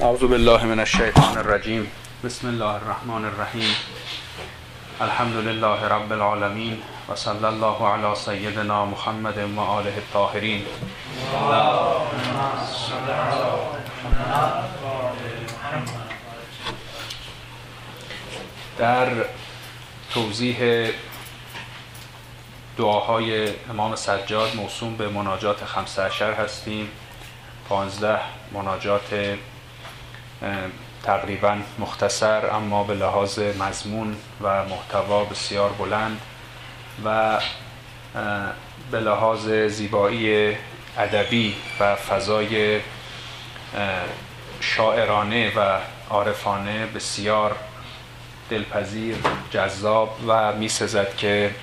اعوذ بالله من الشیطان الرجیم بسم الله الرحمن الرحیم الحمد لله رب العالمین و صلی الله علی سیدنا محمد و آله الطاهرین. در توضیح دعاهای امام سجاد موسوم به مناجات خمسه عشر هستیم. پانزده مناجات تقریبا مختصر اما به لحاظ مضمون و محتوا بسیار بلند و به لحاظ زیبایی ادبی و فضای شاعرانه و عارفانه بسیار دلپذیر جذاب و میسزد که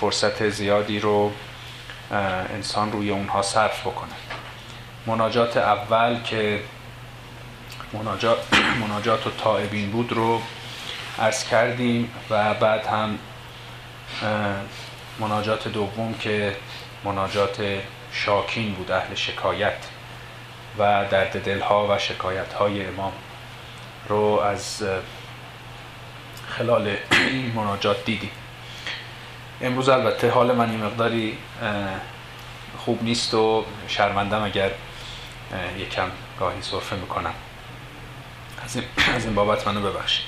فرصت زیادی رو انسان روی اونها صرف بکنه. مناجات اول که مناجات, مناجات و طائبین بود رو عرض کردیم و بعد هم مناجات دوم که مناجات شاکین بود اهل شکایت و درد دلها و شکایت های امام رو از خلال این مناجات دیدیم. امروز البته حال من این مقداری خوب نیست و شرمندم اگر یکم گاهی صرفه می‌کنم. از این, از این بابت منو ببخشید.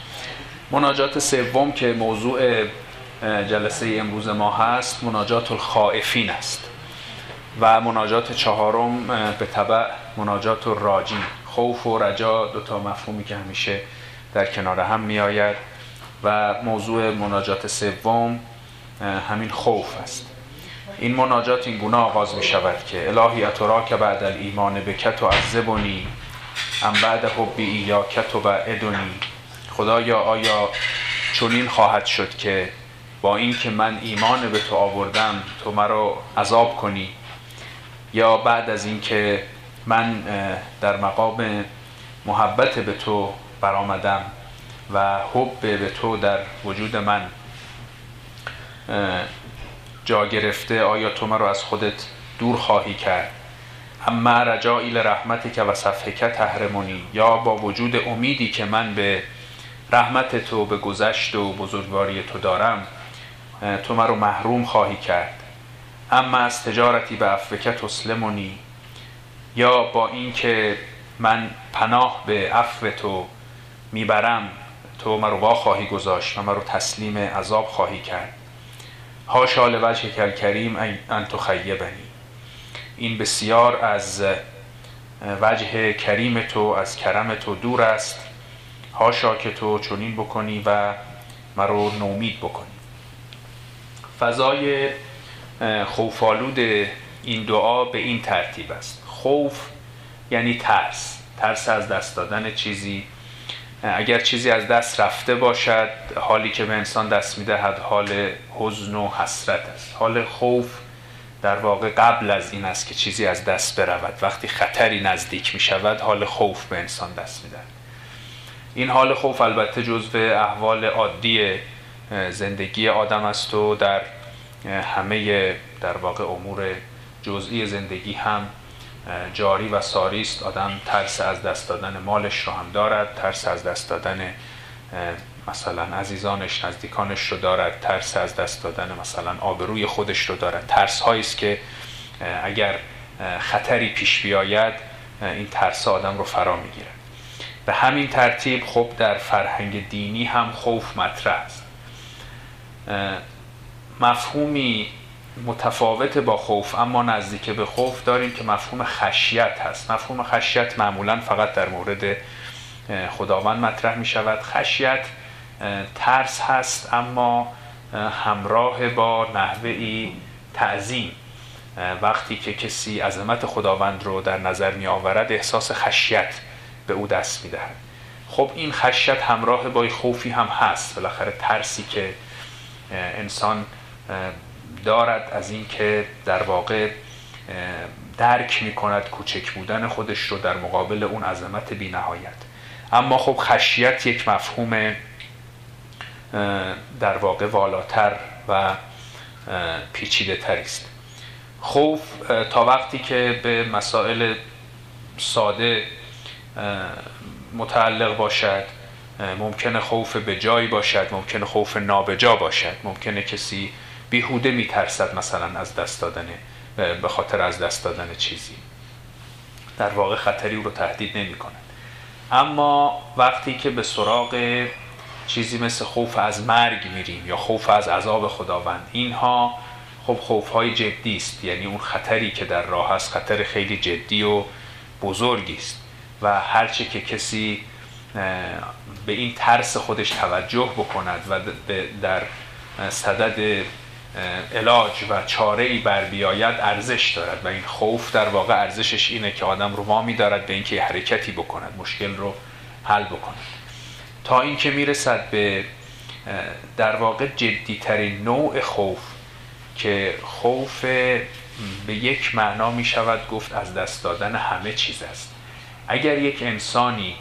مناجات سوم که موضوع جلسه امروز ما هست مناجات الخائفین است. و مناجات چهارم به طبع مناجات الراجین. خوف و رجا دو تا مفهومی که همیشه در کنار هم می آید و موضوع مناجات سوم همین خوف است. این مناجات این گونه آغاز می شود که الهی اترا که بعد الایمان بکت و عذبونی ام بعد حبی یا کت و ادونی خدایا آیا چنین خواهد شد که با اینکه من ایمان به تو آوردم تو مرا عذاب کنی؟ یا بعد از اینکه من در مقام محبت به تو برآمدم و حب به تو در وجود من جا گرفته آیا تو مرا از خودت دور خواهی کرد؟ اما رجایی لرحمتی که و صفحه تحرمونی یا با وجود امیدی که من به رحمت تو به گذشت و بزرگواری تو دارم تو مرا محروم خواهی کرد. اما از تجارتی به افوکه تسلمونی یا با اینکه من پناه به عفو تو می‌برم تو مرا وا خواهی گذاشت و مرا تسلیم عذاب خواهی کرد. هاشا لوجه کل کریم ان تخیبنی این بسیار از وجه کریم تو از کرم تو دور است. هاشا که تو چنین بکنی و مرا نومید بکنی. فضای خوفالود این دعا به این ترتیب است. خوف یعنی ترس. ترس از دست دادن چیزی. اگر چیزی از دست رفته باشد حالی که به انسان دست می‌دهد حال حزن و حسرت است. حال خوف در واقع قبل از این است که چیزی از دست برود. وقتی خطری نزدیک می شود حال خوف به انسان دست می‌دهد این حال خوف البته جزو احوال عادی زندگی آدم است و در همه در واقع امور جزئی زندگی هم جاری و ساری است. آدم ترس از دست دادن مالش رو هم دارد ترس از دست دادن مثلا عزیزانش نزدیکانش رو دارد ترس از دست دادن مثلا آبروی خودش رو دارد. ترس هایی است که اگر خطری پیش بیاید این ترس آدم رو فرا می‌گیرد. به همین ترتیب خب در فرهنگ دینی هم خوف مطرح است. مفهومی متفاوت با خوف اما نزدیک به خوف داریم که مفهوم خشیت هست. مفهوم خشیت معمولا فقط در مورد خداوند مطرح می شود خشیت ترس هست اما همراه با نحوه تعظیم. وقتی که کسی عظمت خداوند رو در نظر می آورد احساس خشیت به او دست می دهد خب این خشیت همراه با خوفی هم هست. بالاخره ترسی که انسان دارد از اینکه در واقع درک می کند کوچک بودن خودش رو در مقابل اون عظمت بی نهایت اما خب خشیت یک مفهوم در واقع والاتر و پیچیده تر است خوف تا وقتی که به مسائل ساده متعلق باشد ممکنه خوف به جایی باشد ممکنه خوف نابجا باشد ممکنه کسی بیهوده میترسد مثلا از دست دادن به خاطر از دست دادن چیزی. در واقع خطری او رو تهدید نمی کند اما وقتی که به سراغ چیزی مثل خوف از مرگ میریم یا خوف از عذاب خداوند. اینها خب خوف های جدی است. یعنی اون خطری که در راه است خطر خیلی جدی و بزرگی است. و هرچه که کسی به این ترس خودش توجه بکند و در صدد علاج و چاره ای بر بیاید ارزش دارد. و این خوف در واقع ارزشش اینه که آدم رو وامی دارد به اینکه حرکتی بکند مشکل رو حل بکند. تا اینکه می‌رسد به در واقع جدیترین نوع خوف که خوف به یک معنا می شود گفت از دست دادن همه چیز است. اگر یک انسانی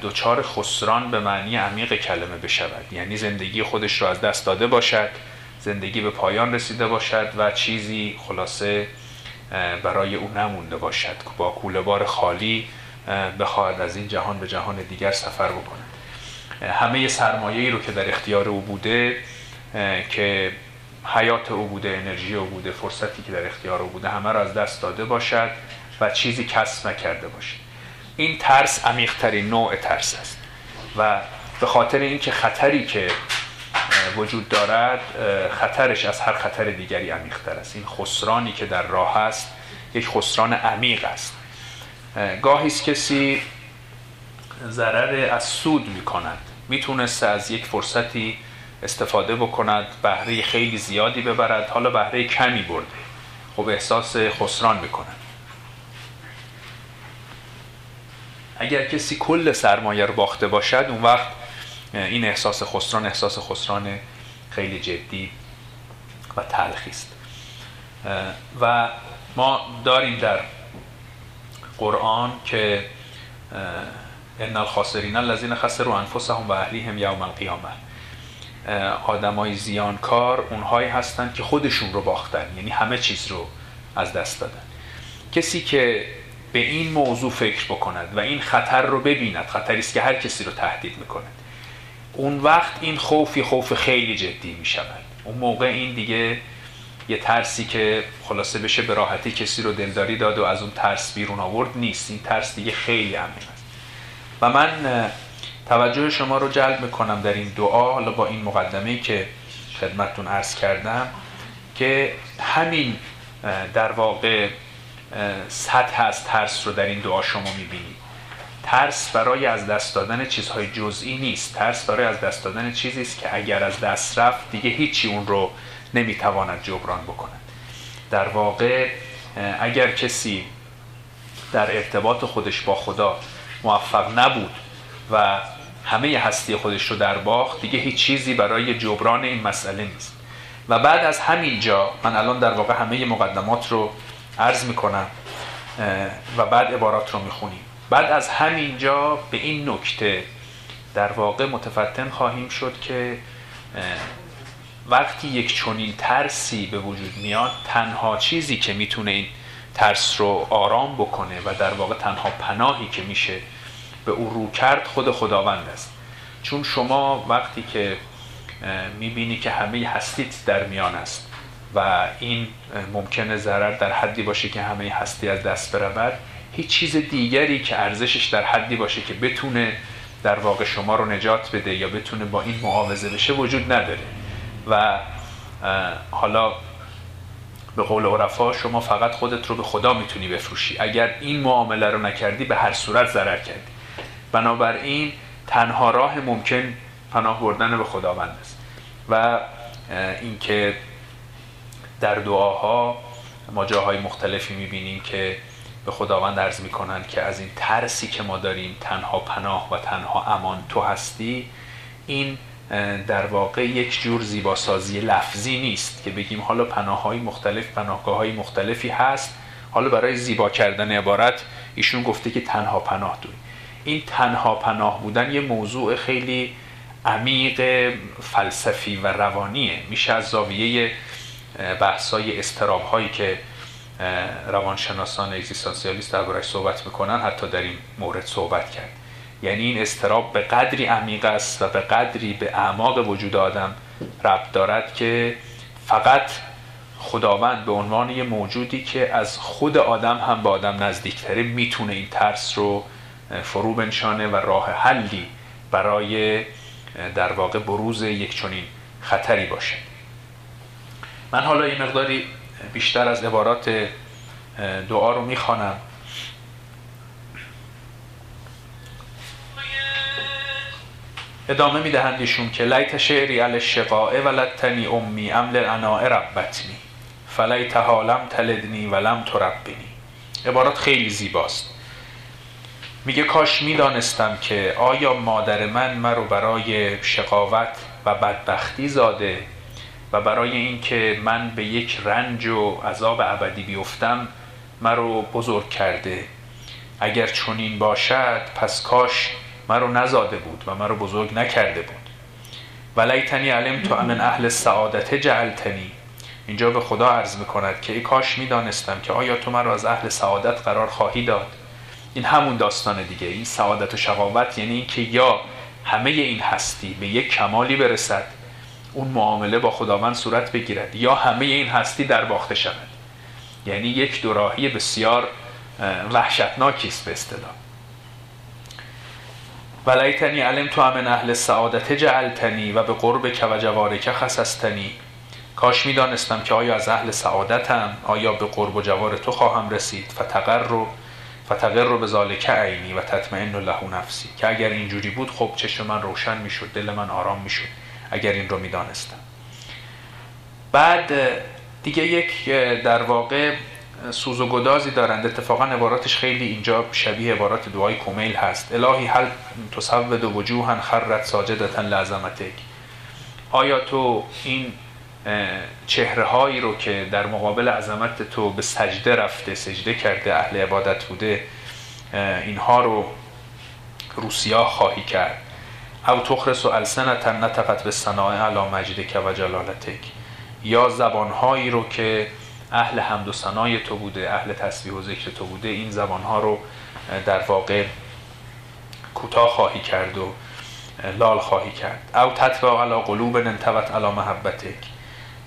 دوچار خسران به معنی عمیق کلمه بشود یعنی زندگی خودش رو از دست داده باشد زندگی به پایان رسیده باشد و چیزی خلاصه برای او نمونده باشد با کوله بار خالی بخواهد از این جهان به جهان دیگر سفر بکند. همه سرمایه رو که در اختیار او بوده که حیات او بوده انرژی او بوده فرصتی که در اختیار او بوده همه را از دست داده باشد و چیزی کسب نکرده باشد. این ترس عمیقترین نوع ترس است و به خاطر اینکه خطری که وجود دارد خطرش از هر خطر دیگری عمیقتر است. این خسرانی که در راه است یک خسران عمیق است. گاهی کسی ضرر از سود می کند می‌تونست از یک فرصتی استفاده بکند بهره خیلی زیادی ببرد حالا بهره کمی برده. خب احساس خسران می‌کند. اگر کسی کل سرمایه رو باخته باشد اون وقت این احساس خسران احساس خسران خیلی جدی و تلخی است. و ما داریم در قرآن که ان الخاسرین الذين خسروا انفسهم و اهلیهم یوم القیامه آدمای زیانکار اونهایی هستند که خودشون رو باختن یعنی همه چیز رو از دست دادن. کسی که به این موضوع فکر بکند و این خطر رو ببیند خطری است که هر کسی رو تهدید می‌کند اون وقت این خوفی خوف خیلی جدی می شود اون موقع این دیگه یه ترسی که خلاصه بشه به راحتی کسی رو دلداری داد و از اون ترس بیرون آورد نیست. این ترس دیگه خیلی عمیق است و من توجه شما رو جلب می‌کنم در این دعا حالا با این مقدمه که خدمتتون عرض کردم که همین در واقع سطح از ترس رو در این دعا شما می‌بینید. ترس برای از دست دادن چیزهای جزئی نیست. ترس برای از دست دادن چیزی است که اگر از دست رفت دیگه هیچی اون رو نمی‌تواند جبران بکند. در واقع اگر کسی در ارتباط خودش با خدا موفق نبود و همه هستی خودش رو در باخت دیگه هیچ چیزی برای جبران این مسئله نیست. و بعد از همین جا من الان در واقع همه مقدمات رو عرض می‌کنم و بعد عبارات رو می‌خونیم. بعد از همین جا به این نکته در واقع متفتن خواهیم شد که وقتی یک چنین ترسی به وجود میاد تنها چیزی که می‌تونه این ترس رو آرام بکنه و در واقع تنها پناهی که میشه به او رو کرد خود خداوند است. چون شما وقتی که می‌بینی که همه هستیت در میان است و این ممکنه ضرر در حدی باشه که همه هستی از دست برود هیچ چیز دیگری که ارزشش در حدی باشه که بتونه در واقع شما رو نجات بده یا بتونه با این معاوضه بشه وجود نداره. و حالا به قول عرفا شما فقط خودت رو به خدا می‌تونی بفروشی. اگر این معامله رو نکردی به هر صورت ضرر کردی. بنابراین تنها راه ممکن پناه بردن به خداوند است. و اینکه در دعاها ما جاهای مختلفی می‌بینیم که به خداوند عرض می‌کنن که از این ترسی که ما داریم تنها پناه و تنها امان تو هستی این در واقع یک جور زیباسازی لفظی نیست که بگیم حالا پناه های مختلف پناهگاه های مختلفی هست. حالا برای زیبا کردن عبارت ایشون گفته که تنها پناه دوی این تنها پناه بودن یه موضوع خیلی عمیق فلسفی و روانیه. میشه از زاویه بحثای استراب که روانشناسان اگزیستانسیالیست دربارش صحبت می‌کنن حتی در این مورد صحبت کرد. یعنی این استراب به قدری عمیق است و به قدری به اعماق وجود آدم ربط دارد که فقط خداوند به عنوان یه موجودی که از خود آدم هم به آدم نزدیکتره می‌تونه این ترس رو فرو بنشانه و راه حلی برای در واقع بروز یک چنین خطری باشه. من حالا این مقداری بیشتر از عبارات دعا رو می‌خوانم. ادامه می‌دهند ایشون که لیت شعری علی الشقاء ولدتنی امی عمل اناء ربتنی فلیت حالم تلدنی ولم تربنی. عبارات خیلی زیباست. میگه کاش می‌دانستم که آیا مادر من مرو برای شقاوت و بدبختی زاده و برای اینکه من به یک رنج و عذاب ابدی بیفتم مرو بزرگ کرده. اگر چنین باشد پس کاش مرا نزاده بود و مرا بزرگ نکرده بود. ولیتنی علم تو امن اهل سعادت جعلتنی. اینجا به خدا عرض می‌کند که ای کاش می‌دانستم که آیا تو مرا از اهل سعادت قرار خواهی داد. این همون داستان دیگه. این سعادت و شقاوت یعنی اینکه یا همه این هستی به یک کمالی برسد اون معامله با خداوند صورت بگیرد یا همه این هستی در باخته شود. یعنی یک دوراهی بسیار وحشتناکی است به اصطلاح. ولیتنی علم تو امن اهل سعادت جعلتنی و به قرب که و جوارک خصستنی کاش می‌دانستم که آیا از اهل سعادتم آیا به قرب و جوار تو خواهم رسید. فتقر رو فتقر رو به ذالک عینی و تطمئن له نفسی. که اگر اینجوری بود خب چشم من روشن می‌شد دل من آرام می‌شد اگر این رو می‌دانستم. بعد دیگه یک در واقع سوز و گدازی دارند. اتفاقا عباراتش خیلی اینجا شبیه عبارات دعای کومیل هست. الهی هل تصود و وجوها خرت ساجدتا لعظمتک. آیا تو این چهره هایی رو که در مقابل عظمت تو به سجده رفته سجده کرده اهل عبادت بوده اینها رو روسیا خواهی کرد. او تخرس و السنتا نتقت به صناعه علا مجدک و جلالتک. یا زبانهایی رو که اهل حمد و ثنای تو بوده اهل تسبیح و ذکر تو بوده این زبانها رو در واقع کوتاه خواهی کرد و لال خواهی کرد. او تطبع علا قلوب ننتوت علا محبتک.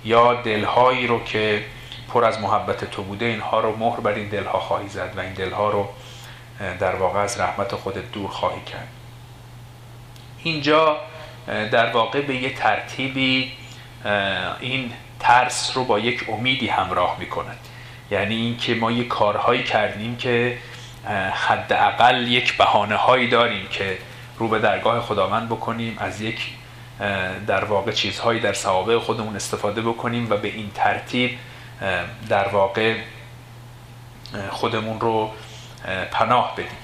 یا دلهایی رو که پر از محبت تو بوده اینها رو مهر بر این دلها خواهی زد و این دلها رو در واقع از رحمت خودت دور خواهی کرد. اینجا در واقع به یه ترتیبی این ترس رو با یک امیدی همراه می کند یعنی اینکه ما یک کارهایی کردیم که حداقل یک بهانه هایی داریم که رو به درگاه خداوند بکنیم از یک در واقع چیزهایی در سوابق خودمون استفاده بکنیم و به این ترتیب در واقع خودمون رو پناه بدیم.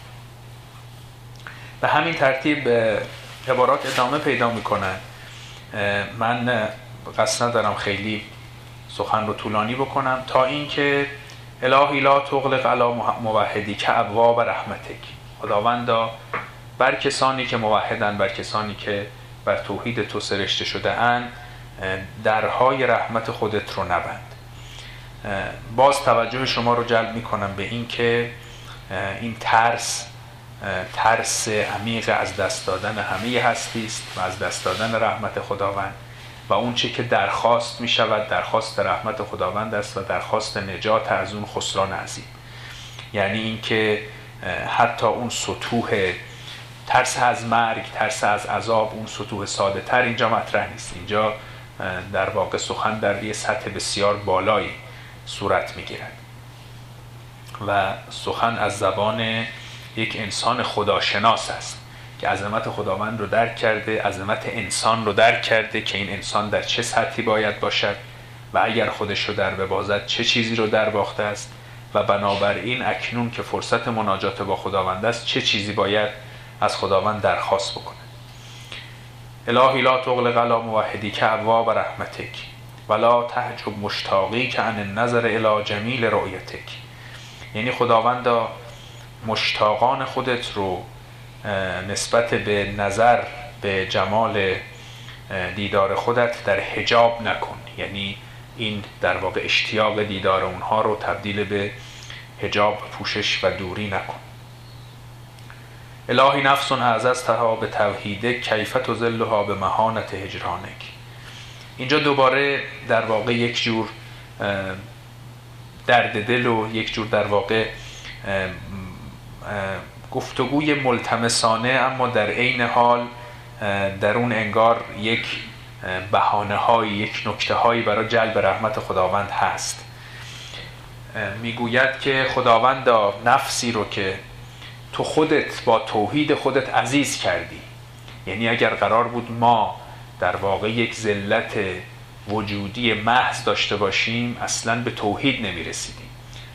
به همین ترتیب عبارات ادامه پیدا می‌کنن. من قصد ندارم خیلی سخن رو طولانی بکنم تا اینکه الهی لا تغلق علی موحدی که ابواب رحمتک. خداوندا بر کسانی که موحدن بر کسانی که بر توحید تو سرشته شده اند درهای رحمت خودت رو نبند. باز توجه شما رو جلب می‌کنم به این که این ترس ترس عمیق از دست دادن همه هستی است و از دست دادن رحمت خداوند و اون چه که درخواست می شود درخواست رحمت خداوند است و درخواست نجات از اون خسران عظیم. یعنی اینکه حتی اون سطوح ترس از مرگ ترس از عذاب اون سطوح ساده تر اینجا مطرح نیست. اینجا در واقع سخن در یه سطح بسیار بالایی صورت می گیرد و سخن از زبان یک انسان خداشناس است که عظمت خداوند رو درک کرده عظمت انسان رو درک کرده که این انسان در چه سطحی باید باشد و اگر خودش رو در ببازد چه چیزی رو در باخته است و بنابراین اکنون که فرصت مناجات با خداوند است چه چیزی باید از خداوند درخواست بکنه. الهی لا تغلق علی موحدی که ابواب رحمتک ولا تحجب مشتاقی که عن النظر الى جمیل رؤیتک. یعنی خداوندا مشتاقان خودت رو نسبت به نظر به جمال دیدار خودت در حجاب نکن. یعنی این در واقع اشتیاق دیدار اونها رو تبدیل به هجاب پوشش و دوری نکن. الهی نفس اعززتها به توحیده کیفت و ذلها به مهانت هجرانک. اینجا دوباره در واقع یک جور درد دل و یک جور در واقع گفتگوی ملتمسانه اما در عین حال در اون انگار یک بهانه های یک نکته هایی برای جلب رحمت خداوند هست. می‌گوید که خداوند نفسی رو که تو خودت با توحید خودت عزیز کردی. یعنی اگر قرار بود ما در واقع یک ذلت وجودی محض داشته باشیم اصلا به توحید نمی رسیدیم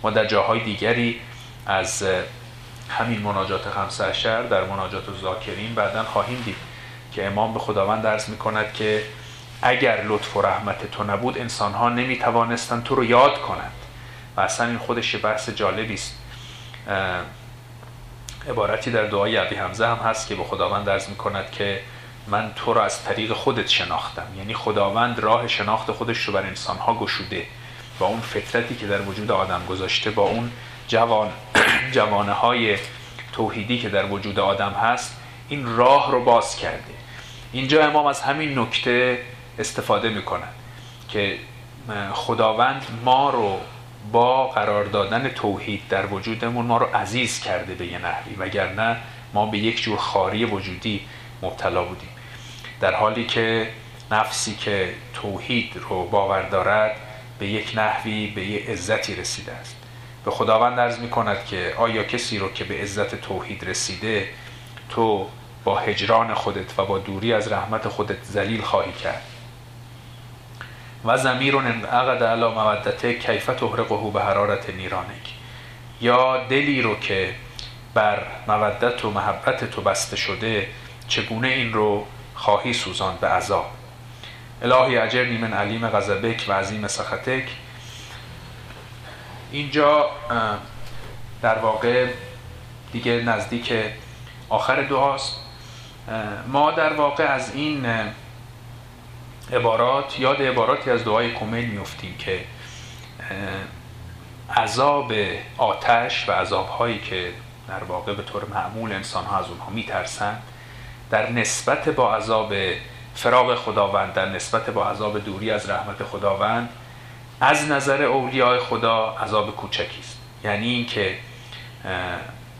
ما در جاهای دیگری از همین مناجات خمسه در مناجات و ذاکرین بعدا خواهیم دید که امام به خداوند درس می کند که اگر لطف و رحمت تو نبود انسان ها نمی توانستند تو رو یاد کنند. و اصلا این خودش بحث جالبی است. عبارتی در دعای عبی حمزه هم هست که به خداوند درس می کند که من تو را از طریق خودت شناختم. یعنی خداوند راه شناخت خودش رو بر انسان ها گشوده با اون فطرتی که در وجود آدم گذاشته با اون جوان جوانه های توحیدی که در وجود آدم هست این راه رو باز کرده. اینجا امام از همین نکته استفاده می‌کنن که خداوند ما رو با قرار دادن توحید در وجودمون ما رو عزیز کرده به یه نحوی وگرنه ما به یک جور خاری وجودی مبتلا بودیم. در حالی که نفسی که توحید رو باور دارد به یک نحوی به یه عزتی رسیده است. به خداوند عرض می کند که آیا کسی رو که به عزت توحید رسیده تو با هجران خودت و با دوری از رحمت خودت ذلیل خواهی کرد؟ و زمیر انعقد علی مودته کیفت تحرقه به حرارت نیرانک. یا دلی رو که بر مودت و محبت تو بسته شده چگونه این رو خواهی سوزاند به عذاب؟ الهی اجرنی من علیم غضبک و عظیم سخطک. اینجا در واقع دیگه نزدیک آخر دعاست. ما در واقع از این عبارات یاد عباراتی از دعای کمیل میفتیم که عذاب آتش و عذابهایی که در واقع به طور معمول انسان ها از اونها میترسند در نسبت با عذاب فراغ خداوند در نسبت با عذاب دوری از رحمت خداوند از نظر اولیاء خدا عذاب کوچکی است. یعنی اینکه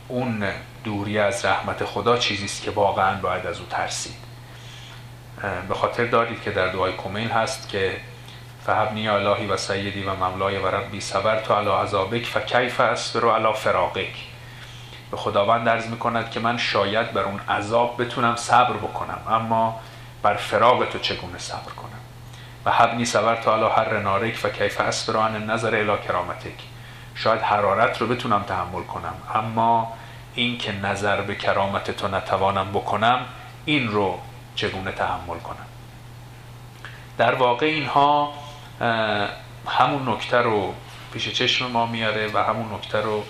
اون دوری از رحمت خدا چیزی است که واقعا باید از او ترسید. به خاطر دارید که در دعای کمیل هست که فهبنی الهی و سیدی و مولای و ربی صبر تو علا عذابک فکیف اصبر و علا فراقک. به خداوند عرض می کند که من شاید بر اون عذاب بتونم صبر بکنم اما بر فراغ تو چگونه صبر کنم؟ و حبنی صبر تو علا هر نارک و کیف اصبر عن نظر الی کرامتک. شاید حرارت رو بتونم تحمل کنم اما این که نظر به کرامت تو نتوانم بکنم این رو چگونه تحمل کنم در واقع اینها همون نکته رو پیش چشم ما میاره و همون نکته رو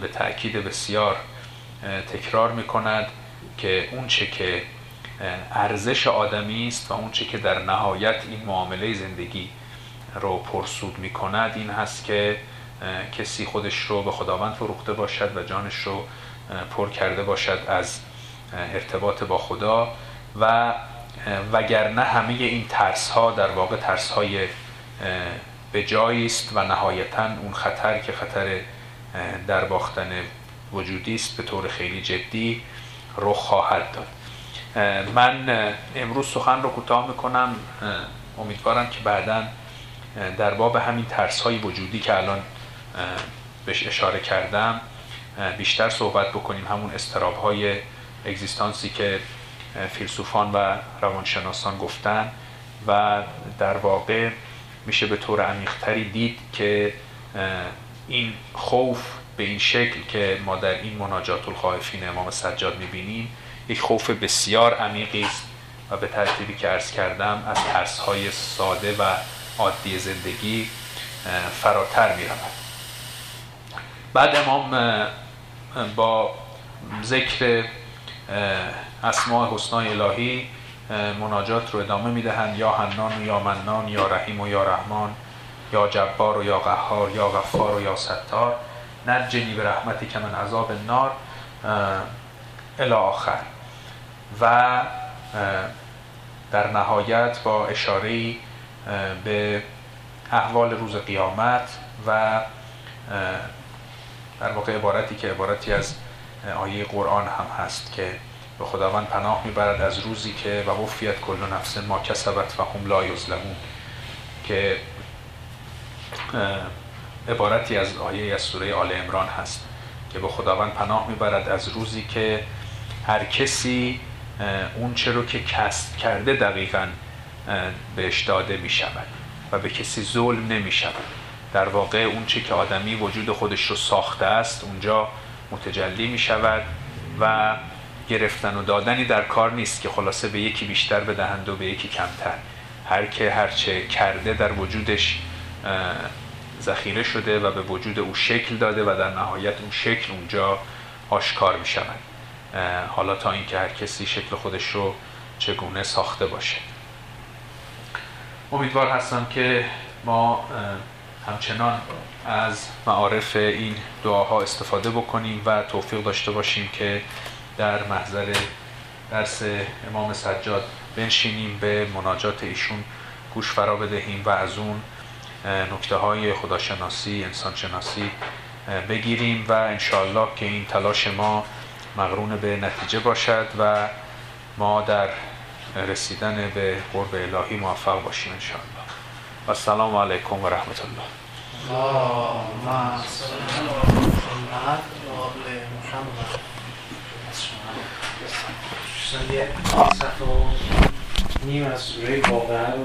به تأکید بسیار تکرار می‌کند که اون چه که ارزش آدمی است و اون چه که در نهایت این معامله زندگی رو پرسود می‌کند این هست که کسی خودش رو به خداوند فروخته باشد و جانش رو پر کرده باشد از ارتباط با خدا. و وگرنه همه این ترس ها در واقع ترس های به است و نهایتا اون خطر که خطر در باختن وجودی است به طور خیلی جدی رخ خواهد داد. من امروز سخن رو کوتاه می‌کنم. امیدوارم که بعدا در باب همین ترس های وجودی که الان بهش اشاره کردم بیشتر صحبت بکنیم. همون استراب های اگزیستانسی که فیلسوفان و روانشناسان گفتن و در واقع میشه به طور عمیقتری دید که این خوف به این شکل که ما در این مناجات الخائفین امام سجاد می‌بینیم یک خوف بسیار عمیقی است و به ترتیبی که عرض کردم از ترس های ساده و عادی زندگی فراتر می بعد امام با ذکر اسماع حسنای الهی مناجات رو ادامه می‌دهند. یا حنان و یا منان یا رحیم و یا رحمان یا جبار و یا قهار یا غفار و یا ستار. نجنی به رحمتی که من عذاب نار الی آخر. و در نهایت با اشاره به احوال روز قیامت و در واقع عبارتی که عبارتی از آیه قرآن هم هست که به خداوند پناه می‌برد از روزی که و وفیت کل نفس ما کسبت و هم لا یظلمون. که عبارتی از آیه از سوره آل امران هست که به خداوند پناه می‌برد از روزی که هر کسی اون چه رو که کسب کرده دقیقا بهش داده می شود و به کسی ظلم نمی شود در واقع اون چه که آدمی وجود خودش رو ساخته است اونجا متجلی می شود و گرفتن و دادنی در کار نیست که خلاصه به یکی بیشتر بدهند و به یکی کمتر. هر که هرچه کرده در وجودش ذخیره شده و به وجود او شکل داده و در نهایت اون شکل اونجا آشکار می شود حالا تا اینکه هر کسی شکل خودش رو چگونه ساخته باشه. امیدوار هستم که ما همچنان از معارف این دعاها استفاده بکنیم و توفیق داشته باشیم که در محضر درس امام سجاد بنشینیم به مناجات ایشون گوش فرا بدهیم و از اون نکته های خداشناسی انسانشناسی بگیریم و انشاءالله که این تلاش ما مغرون به نتیجه باشد و ما در رسیدن به قرب الهی موفق باشیم انشاءالله. و السلام علیکم و رحمت الله نیم از سوره واقعه رو